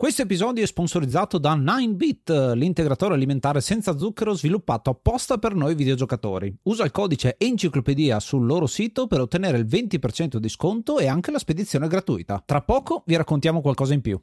Questo episodio è sponsorizzato da 9bit, l'integratore alimentare senza zucchero sviluppato apposta per noi videogiocatori. Usa il codice enciclopedia sul loro sito per ottenere il 20% di sconto e anche la spedizione gratuita. Tra poco vi raccontiamo qualcosa in più.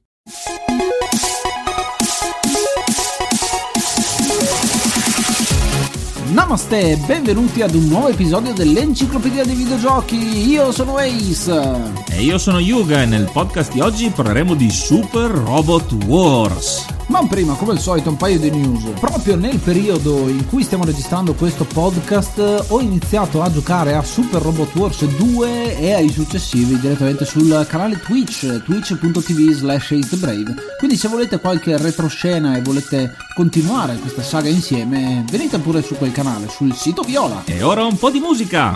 Namaste e benvenuti ad un nuovo episodio dell'Enciclopedia dei Videogiochi. Io sono Ace. E io sono Yuga e nel podcast di oggi parleremo di Super Robot Wars. Ma prima, come al solito, un paio di news. Proprio nel periodo in cui stiamo registrando questo podcast, ho iniziato a giocare a Super Robot Wars 2 e ai successivi direttamente sul canale Twitch, twitch.tv slash Brave. Quindi se volete qualche retroscena e volete continuare questa saga insieme, venite pure su quel canale, sul sito Viola. E ora un po' di musica.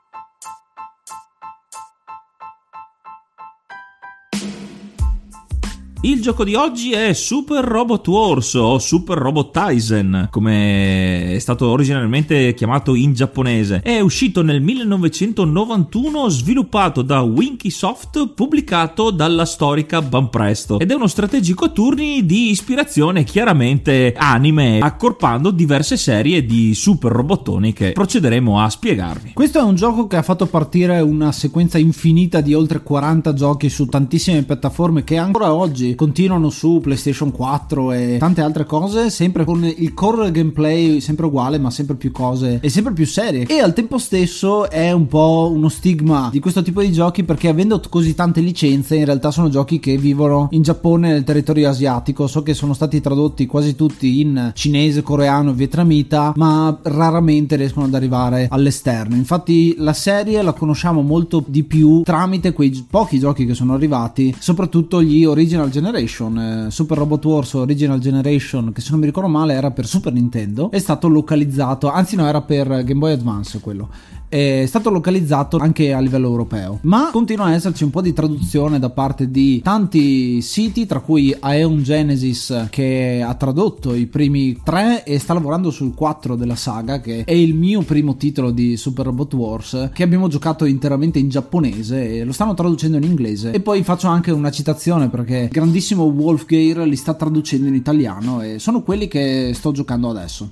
Il gioco di oggi è Super Robot Wars o Super Robot Tyson, come è stato originalmente chiamato in giapponese. È uscito nel 1991, sviluppato da Winkysoft, pubblicato dalla storica Banpresto. Ed è uno strategico a turni di ispirazione chiaramente anime, accorpando diverse serie di super robottoni che procederemo a spiegarvi. Questo è un gioco che ha fatto partire una sequenza infinita di oltre 40 giochi su tantissime piattaforme che ancora oggi continuano su PlayStation 4 e tante altre cose, sempre con il core gameplay sempre uguale, ma sempre più cose e sempre più serie. E al tempo stesso è un po' uno stigma di questo tipo di giochi perché avendo così tante licenze, in realtà sono giochi che vivono in Giappone nel territorio asiatico. So che sono stati tradotti quasi tutti in cinese, coreano, vietnamita, ma raramente riescono ad arrivare all'esterno. Infatti la serie la conosciamo molto di più tramite quei pochi giochi che sono arrivati, soprattutto gli original Generation, eh, Super Robot Wars Original Generation, che se non mi ricordo male era per Super Nintendo, è stato localizzato, anzi no, era per Game Boy Advance quello. È stato localizzato anche a livello europeo, ma continua a esserci un po' di traduzione da parte di tanti siti, tra cui Aeon Genesis che ha tradotto i primi tre e sta lavorando sul 4 della saga, che è il mio primo titolo di Super Robot Wars, che abbiamo giocato interamente in giapponese e lo stanno traducendo in inglese. E poi faccio anche una citazione perché il grandissimo Wolfgear li sta traducendo in italiano e sono quelli che sto giocando adesso.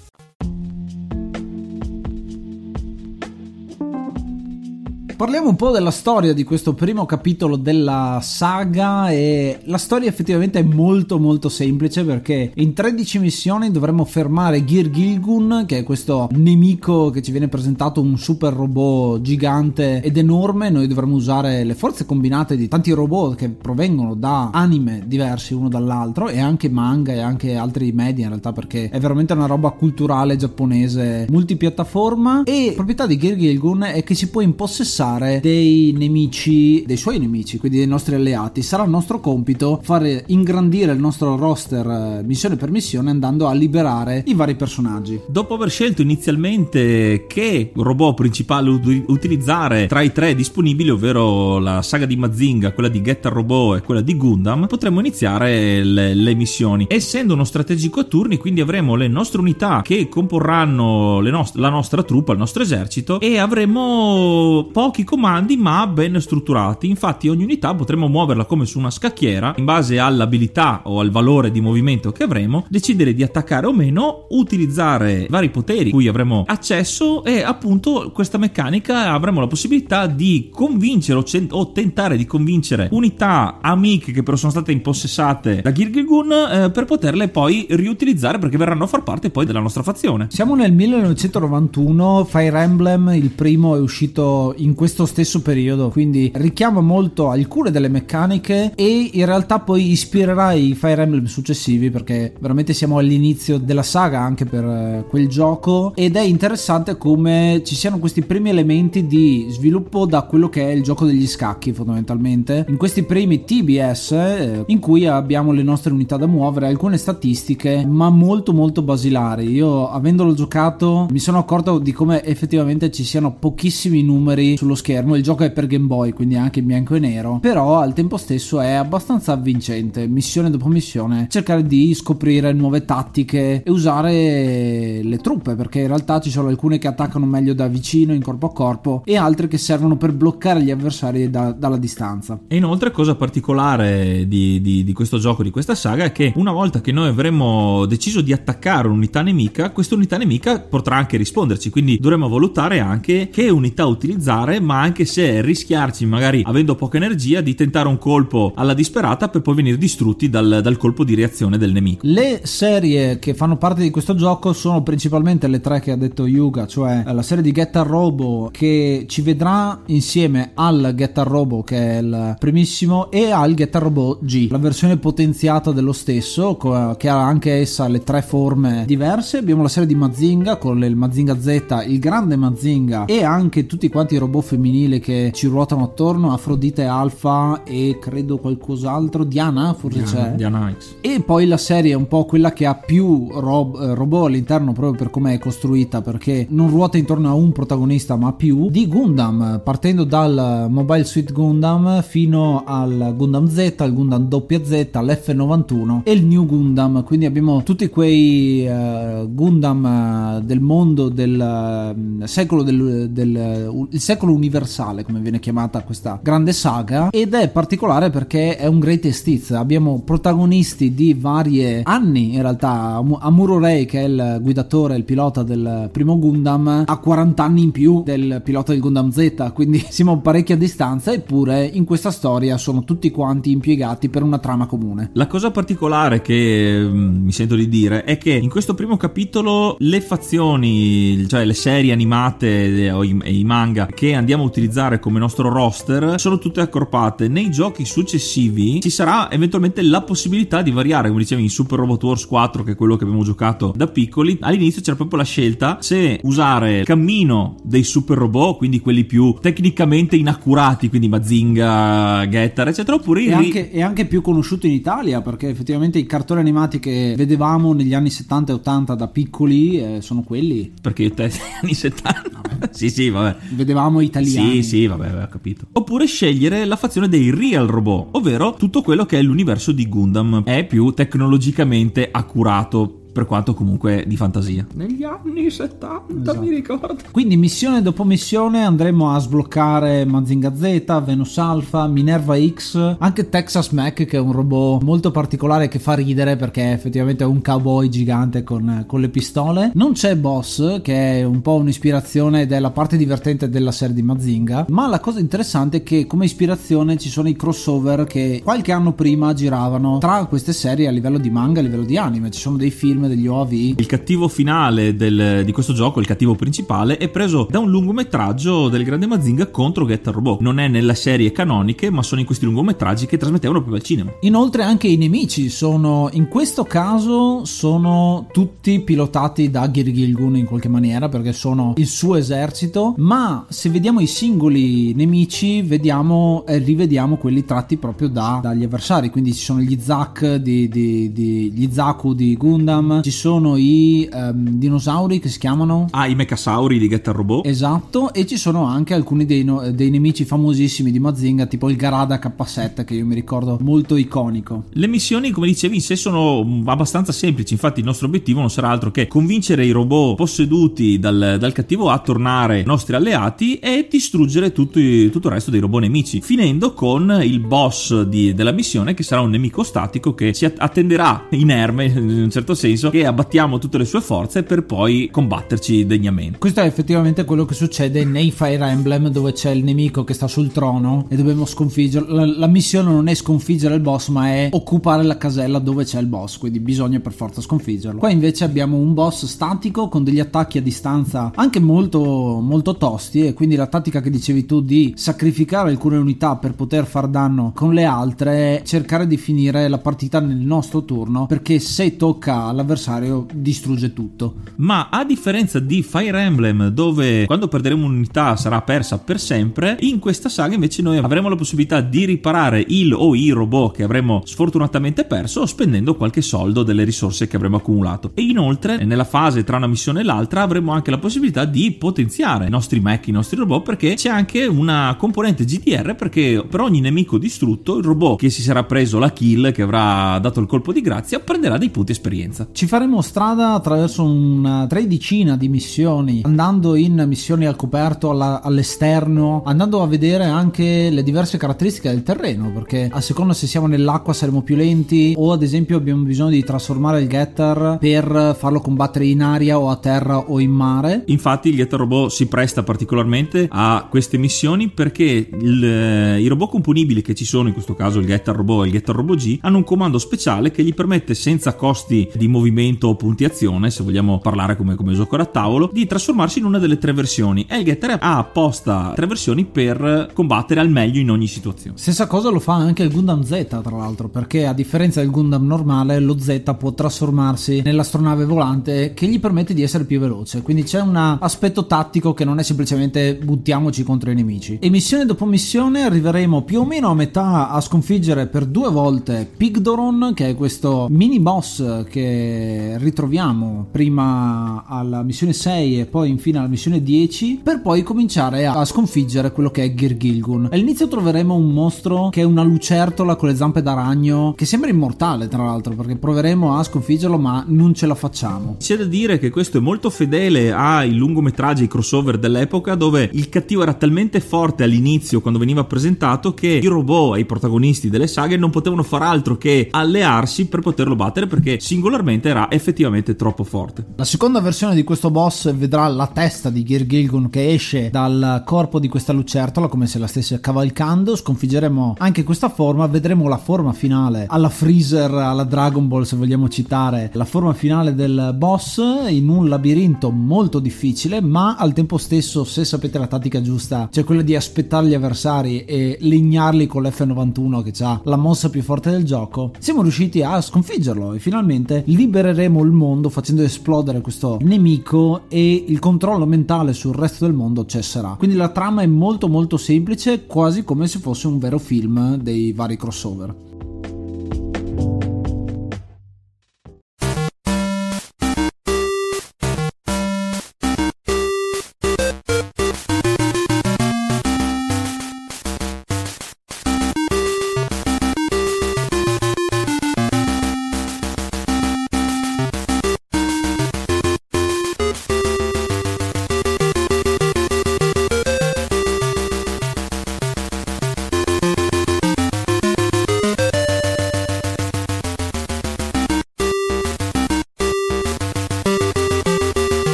Parliamo un po' della storia di questo primo capitolo della saga e la storia effettivamente è molto molto semplice perché in 13 missioni dovremo fermare Gir Gilgun che è questo nemico che ci viene presentato un super robot gigante ed enorme. Noi dovremo usare le forze combinate di tanti robot che provengono da anime diversi uno dall'altro e anche manga e anche altri media in realtà perché è veramente una roba culturale giapponese multipiattaforma. E proprietà di Gir Gilgun è che si può impossessare dei nemici, dei suoi nemici, quindi dei nostri alleati. Sarà il nostro compito fare ingrandire il nostro roster eh, missione per missione andando a liberare i vari personaggi. Dopo aver scelto inizialmente che robot principale ut- utilizzare tra i tre disponibili, ovvero la saga di Mazinga, quella di Getter Robot e quella di Gundam, potremo iniziare le, le missioni. Essendo uno strategico a turni, quindi avremo le nostre unità che comporranno nost- la nostra truppa, il nostro esercito e avremo pochi pochi comandi ma ben strutturati. Infatti ogni unità potremo muoverla come su una scacchiera in base all'abilità o al valore di movimento che avremo, decidere di attaccare o meno, utilizzare vari poteri cui avremo accesso e appunto questa meccanica avremo la possibilità di convincere o, cent- o tentare di convincere unità amiche che però sono state impossessate da Girgigun eh, per poterle poi riutilizzare perché verranno a far parte poi della nostra fazione. Siamo nel 1991, Fire Emblem il primo è uscito in questo questo stesso periodo, quindi richiama molto alcune delle meccaniche e in realtà poi ispirerà i Fire Emblem successivi perché veramente siamo all'inizio della saga anche per eh, quel gioco ed è interessante come ci siano questi primi elementi di sviluppo da quello che è il gioco degli scacchi fondamentalmente. In questi primi TBS eh, in cui abbiamo le nostre unità da muovere, alcune statistiche ma molto molto basilari. Io avendolo giocato mi sono accorto di come effettivamente ci siano pochissimi numeri sullo schermo. Il gioco è per Game Boy, quindi anche in bianco e nero. Però al tempo stesso è abbastanza avvincente, missione dopo missione, cercare di scoprire nuove tattiche e usare le truppe, perché in realtà ci sono alcune che attaccano meglio da vicino, in corpo a corpo, e altre che servono per bloccare gli avversari da, dalla distanza. E inoltre, cosa particolare di, di, di questo gioco, di questa saga, è che una volta che noi avremo deciso di attaccare un'unità nemica, questa unità nemica potrà anche risponderci. Quindi dovremo valutare anche che unità utilizzare, ma anche se rischiarci, magari avendo poca energia, di tentare un colpo alla disperata per poi venire distrutti dal, dal colpo di reazione del nemico. Le serie che fanno parte di questo gioco sono principalmente le tre che ha detto Yuga, cioè la serie di Getter Robo che ci vedrà insieme al Getter Robo che è il primissimo e al Getter Robo G, la versione potenziata dello stesso che ha anche essa le tre forme diverse. Abbiamo la serie di Mazinga con il Mazinga Z, il grande Mazinga e anche tutti quanti i robot femminile che ci ruotano attorno, Afrodite Alfa e credo qualcos'altro, Diana forse Diana, c'è. Diana X. E poi la serie è un po' quella che ha più rob- robot all'interno proprio per come è costruita, perché non ruota intorno a un protagonista ma più, di Gundam, partendo dal Mobile Suit Gundam fino al Gundam Z, al Gundam WZ, all'F91 e il New Gundam, quindi abbiamo tutti quei uh, Gundam uh, del mondo del uh, secolo del, del il secolo universale, come viene chiamata questa grande saga, ed è particolare perché è un greatest hits. Abbiamo protagonisti di varie anni, in realtà. Amuro Rei, che è il guidatore, il pilota del primo Gundam, ha 40 anni in più del pilota del Gundam Z, quindi siamo parecchio a distanza, eppure in questa storia sono tutti quanti impiegati per una trama comune. La cosa particolare che mm, mi sento di dire è che in questo primo capitolo le fazioni, cioè le serie animate e i, i manga che andiamo a utilizzare come nostro roster sono tutte accorpate. Nei giochi successivi ci sarà eventualmente la possibilità di variare, come dicevi in Super Robot Wars 4, che è quello che abbiamo giocato da piccoli. All'inizio c'era proprio la scelta se usare il cammino dei super robot, quindi quelli più tecnicamente inaccurati, quindi Mazinga, Getter, eccetera, oppure e anche, e anche più conosciuto in Italia, perché effettivamente i cartoni animati che vedevamo negli anni 70 e 80 da piccoli eh, sono quelli. Perché io te anni 70? sì, sì, vabbè. Vedevamo italiani. Sì, sì, vabbè, vabbè, ho capito. Oppure scegliere la fazione dei real robot, ovvero tutto quello che è l'universo di Gundam. È più tecnologicamente accurato per quanto comunque di fantasia. Negli anni 70 Esatto. mi ricordo. Quindi missione dopo missione andremo a sbloccare Mazinga Z, Venus Alpha, Minerva X, anche Texas Mac che è un robot molto particolare che fa ridere perché effettivamente è un cowboy gigante con, con le pistole. Non c'è Boss che è un po' un'ispirazione ed è la parte divertente della serie di Mazinga, ma la cosa interessante è che come ispirazione ci sono i crossover che qualche anno prima giravano tra queste serie a livello di manga a livello di anime. Ci sono dei film, degli OAV Il cattivo finale del- di questo gioco, il cattivo principale, è preso da un lungometraggio del grande Mazinga contro Getter Robot. Non è nella serie canoniche, ma sono in questi lungometraggi che trasmettevano proprio al cinema. Inoltre anche i nemici sono, in questo caso, sono tutti pilotati da Gir Gilgun in qualche maniera perché sono il suo esercito, ma se vediamo i singoli nemici vediamo e rivediamo quelli tratti proprio da- dagli avversari, quindi ci sono gli Zack di, di- di- gli Zaku di Gundam, ci sono i ehm, dinosauri che si chiamano Ah, i mecasauri di Getter Robot. Esatto, e ci sono anche alcuni dei, no- dei nemici famosissimi di Mazinga, tipo il Garada K7, che io mi ricordo molto iconico. Le missioni, come dicevi, in sé sono mm, abbastanza semplici. Infatti, il nostro obiettivo non sarà altro che convincere i robot posseduti dal, dal cattivo a tornare nostri alleati e distruggere tutto, tutto il resto dei robot nemici. Finendo con il boss di- della missione, che sarà un nemico statico che si att- attenderà inerme, in un certo senso, che abbattiamo tutte le sue forze per poi combatterci degnamente. Questo è effettivamente quello che succede nei Fire Emblem dove c'è il nemico che sta sul trono e dobbiamo sconfiggerlo. La, la missione non è sconfiggere il boss ma è occupare la casella dove c'è il boss, quindi bisogna per forza sconfiggerlo. Qua invece abbiamo un boss statico con degli attacchi a distanza anche molto, molto tosti e quindi la tattica che dicevi tu di sacrificare alcune unità per poter far danno con le altre cercare di finire la partita nel nostro turno perché se tocca all'avversario distrugge tutto. Ma a differenza di Fire Emblem, dove quando perderemo un'unità sarà persa per sempre, in questa saga invece noi avremo la possibilità di riparare il o i robot che avremo sfortunatamente perso spendendo qualche soldo delle risorse che avremo accumulato. E inoltre, nella fase tra una missione e l'altra, avremo anche la possibilità di potenziare i nostri mech, i nostri robot, perché c'è anche una componente GDR, perché per ogni nemico distrutto, il robot che si sarà preso la kill, che avrà dato il colpo di grazia, prenderà dei punti esperienza. Ci faremo strada attraverso una tredicina di missioni, andando in missioni al coperto, alla- all'esterno, andando a vedere anche le diverse caratteristiche del terreno, perché a seconda se siamo nell'acqua saremo più lenti o ad esempio abbiamo bisogno di trasformare il getter per farlo combattere in aria o a terra o in mare. Infatti il Getter Robot si presta particolarmente a queste missioni perché il- eh, i robot componibili che ci sono, in questo caso il Getter Robot e il Getter Robot G, hanno un comando speciale che gli permette senza costi di movimento o punti azione, se vogliamo parlare come, come giocare a tavolo, di trasformarsi in una delle tre versioni e il Getter ha apposta tre versioni per combattere al meglio in ogni situazione. Stessa cosa lo fa anche il Gundam Z, tra l'altro, perché a differenza del Gundam normale, lo Z può trasformarsi nell'astronave volante che gli permette di essere più veloce. Quindi c'è un aspetto tattico che non è semplicemente buttiamoci contro i nemici. E missione dopo missione arriveremo più o meno a metà a sconfiggere per due volte Pigdoron, che è questo mini boss che ritroviamo prima alla missione 6 e poi infine alla missione 10, per poi cominciare a, a sconfiggere quello che è Girgilgun. All'inizio troveremo un mostro che è una lucertola con le zampe da ragno, che sembra immortale tra l'altro, perché proveremo a sconfiggerlo ma non ce la facciamo. C'è da dire che questo è molto fedele ai lungometraggi, ai crossover dell'epoca, dove il cattivo era talmente forte all'inizio, quando veniva presentato, che i robot e i protagonisti delle saghe non potevano far altro che allearsi per poterlo battere, perché singolarmente era effettivamente troppo forte. La seconda versione di questo boss vedrà la testa di Girgilgun che esce dal corpo di questa lucertola come se la stesse cavalcando. Sconfiggeremo anche questa forma, vedremo la forma finale alla Freezer, alla Dragon Ball se vogliamo citare, la forma finale del boss in un labirinto molto difficile, ma al tempo stesso, se sapete la tattica giusta, c'è quella di aspettare gli avversari e lignarli con l'F91 che ha la mossa più forte del gioco. Siamo riusciti a sconfiggerlo e finalmente libereremo il mondo facendo esplodere questo nemico e il controllo mentale sul resto del mondo cesserà. Quindi la trama è molto molto semplice, quasi come se fosse un vero film dei vari crossover.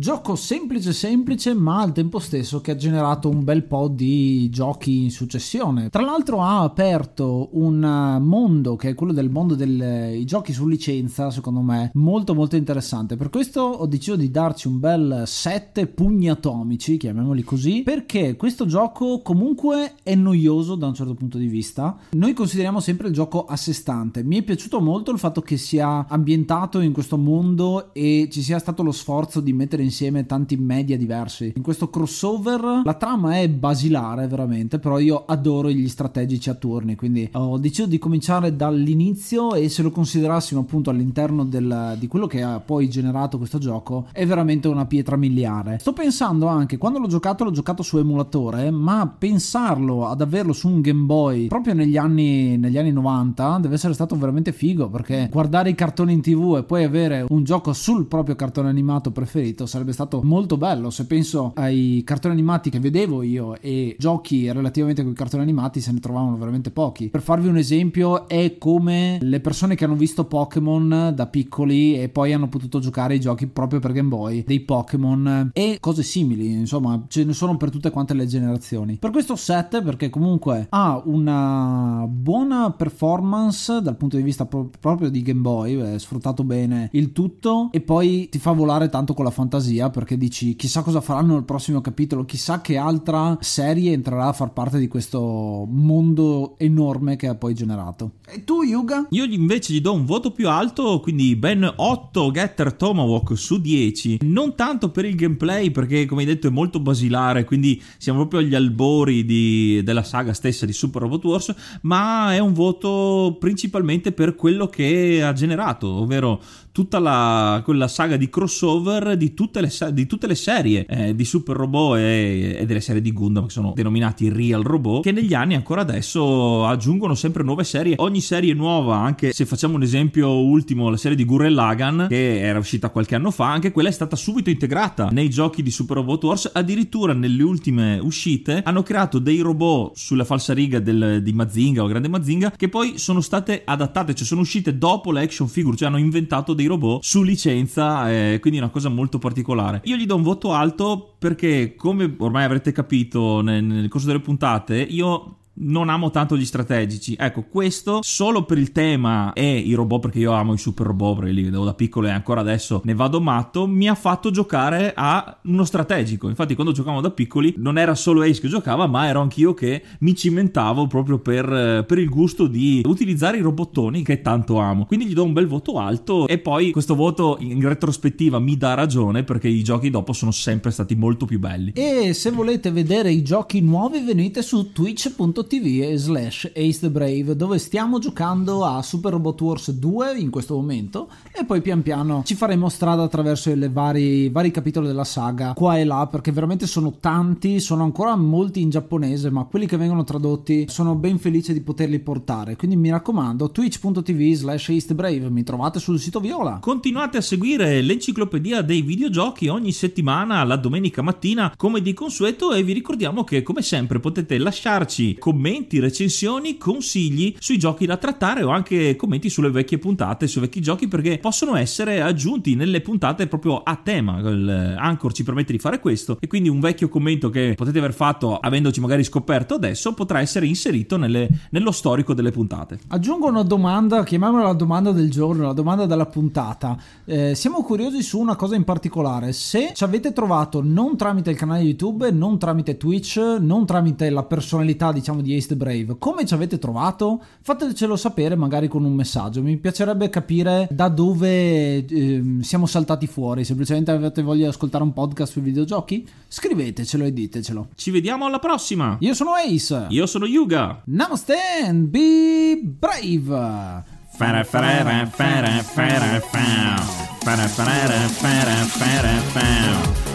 Gioco semplice semplice ma al tempo stesso che ha generato un bel po' di giochi in successione. Tra l'altro ha aperto un mondo che è quello del mondo dei giochi su licenza, secondo me, molto molto interessante. Per questo ho deciso di darci un bel 7 pugni atomici, chiamiamoli così, perché questo gioco comunque è noioso da un certo punto di vista. Noi consideriamo sempre il gioco a sé stante. Mi è piaciuto molto il fatto che sia ambientato in questo mondo e ci sia stato lo sforzo di mettere insieme tanti media diversi. In questo crossover la trama è basilare veramente, però io adoro gli strategici a turni, quindi ho deciso di cominciare dall'inizio e se lo considerassimo appunto all'interno del, di quello che ha poi generato questo gioco è veramente una pietra miliare. Sto pensando anche, quando l'ho giocato l'ho giocato su emulatore, ma pensarlo ad averlo su un Game Boy proprio negli anni, negli anni 90 deve essere stato veramente figo perché guardare i cartoni in tv e poi avere un gioco sul proprio cartone animato preferito sarebbe stato molto bello. Se penso ai cartoni animati che vedevo io e giochi relativamente con i cartoni animati se ne trovavano veramente pochi. Per farvi un esempio è come le persone che hanno visto Pokémon da piccoli e poi hanno potuto giocare ai giochi proprio per Game Boy dei Pokémon e cose simili, insomma, ce ne sono per tutte quante le generazioni. Per questo set perché comunque ha una buona performance dal punto di vista pro- proprio di Game Boy, è sfruttato bene il tutto e poi ti fa volare tanto con la fantasia perché dici chissà cosa faranno nel prossimo capitolo, chissà che altra serie entrerà a far parte di questo mondo enorme che ha poi generato. E tu Yuga? Io invece gli do un voto più alto, quindi ben 8 Getter Tomahawk su 10. Non tanto per il gameplay, perché come hai detto è molto basilare, quindi siamo proprio agli albori di, della saga stessa di Super Robot Wars, ma è un voto principalmente per quello che ha generato, ovvero tutta la, quella saga di crossover di tutte le, di tutte le serie eh, di Super Robot e, e, delle serie di Gundam che sono denominati Real Robot che negli anni ancora adesso aggiungono sempre nuove serie. Ogni serie nuova anche se facciamo un esempio ultimo la serie di Gurren Lagann che era uscita qualche anno fa anche quella è stata subito integrata nei giochi di Super Robot Wars. Addirittura nelle ultime uscite hanno creato dei robot sulla falsariga del, di Mazinga o Grande Mazinga che poi sono state adattate cioè sono uscite dopo le action figure cioè hanno inventato dei robot su licenza, eh, quindi una cosa molto particolare. Io gli do un voto alto perché, come ormai avrete capito nel, nel corso delle puntate, io non amo tanto gli strategici. Ecco, questo solo per il tema e i robot, perché io amo i super robot, perché li vedevo da piccolo e ancora adesso ne vado matto, mi ha fatto giocare a uno strategico. Infatti, quando giocavamo da piccoli, non era solo Ace che giocava, ma ero anch'io che mi cimentavo proprio per, per il gusto di utilizzare i robottoni che tanto amo. Quindi gli do un bel voto alto e poi questo voto in retrospettiva mi dà ragione perché i giochi dopo sono sempre stati molto più belli. E se volete vedere i giochi nuovi, venite su twitch.tv twitch.tv slash Ace the Brave dove stiamo giocando a Super Robot Wars 2 in questo momento e poi pian piano ci faremo strada attraverso i vari, vari capitoli della saga qua e là perché veramente sono tanti, sono ancora molti in giapponese ma quelli che vengono tradotti sono ben felice di poterli portare. Quindi mi raccomando twitch.tv slash Ace the Brave mi trovate sul sito Viola. Continuate a seguire l'enciclopedia dei videogiochi ogni settimana la domenica mattina come di consueto e vi ricordiamo che come sempre potete lasciarci commenti commenti, recensioni, consigli sui giochi da trattare o anche commenti sulle vecchie puntate, sui vecchi giochi perché possono essere aggiunti nelle puntate proprio a tema. Anchor ci permette di fare questo e quindi un vecchio commento che potete aver fatto avendoci magari scoperto adesso potrà essere inserito nelle, nello storico delle puntate. Aggiungo una domanda, chiamiamola la domanda del giorno, la domanda della puntata. Eh, siamo curiosi su una cosa in particolare. Se ci avete trovato non tramite il canale YouTube, non tramite Twitch, non tramite la personalità diciamo di di Ace the Brave. Come ci avete trovato? Fatecelo sapere magari con un messaggio. Mi piacerebbe capire da dove eh, siamo saltati fuori. Semplicemente avete voglia di ascoltare un podcast sui videogiochi? Scrivetecelo e ditecelo. Ci vediamo alla prossima. Io sono Ace. Io sono Yuga. Namaste and be brave. Fara fara fara fara fara fara fara fara fara fara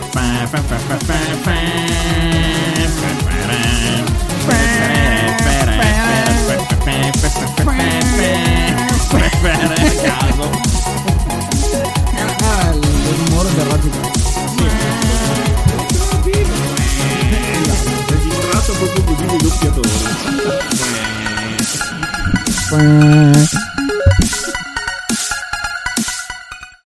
caso. Ah, il rumore del raggio Registrato proprio così di doppiatore.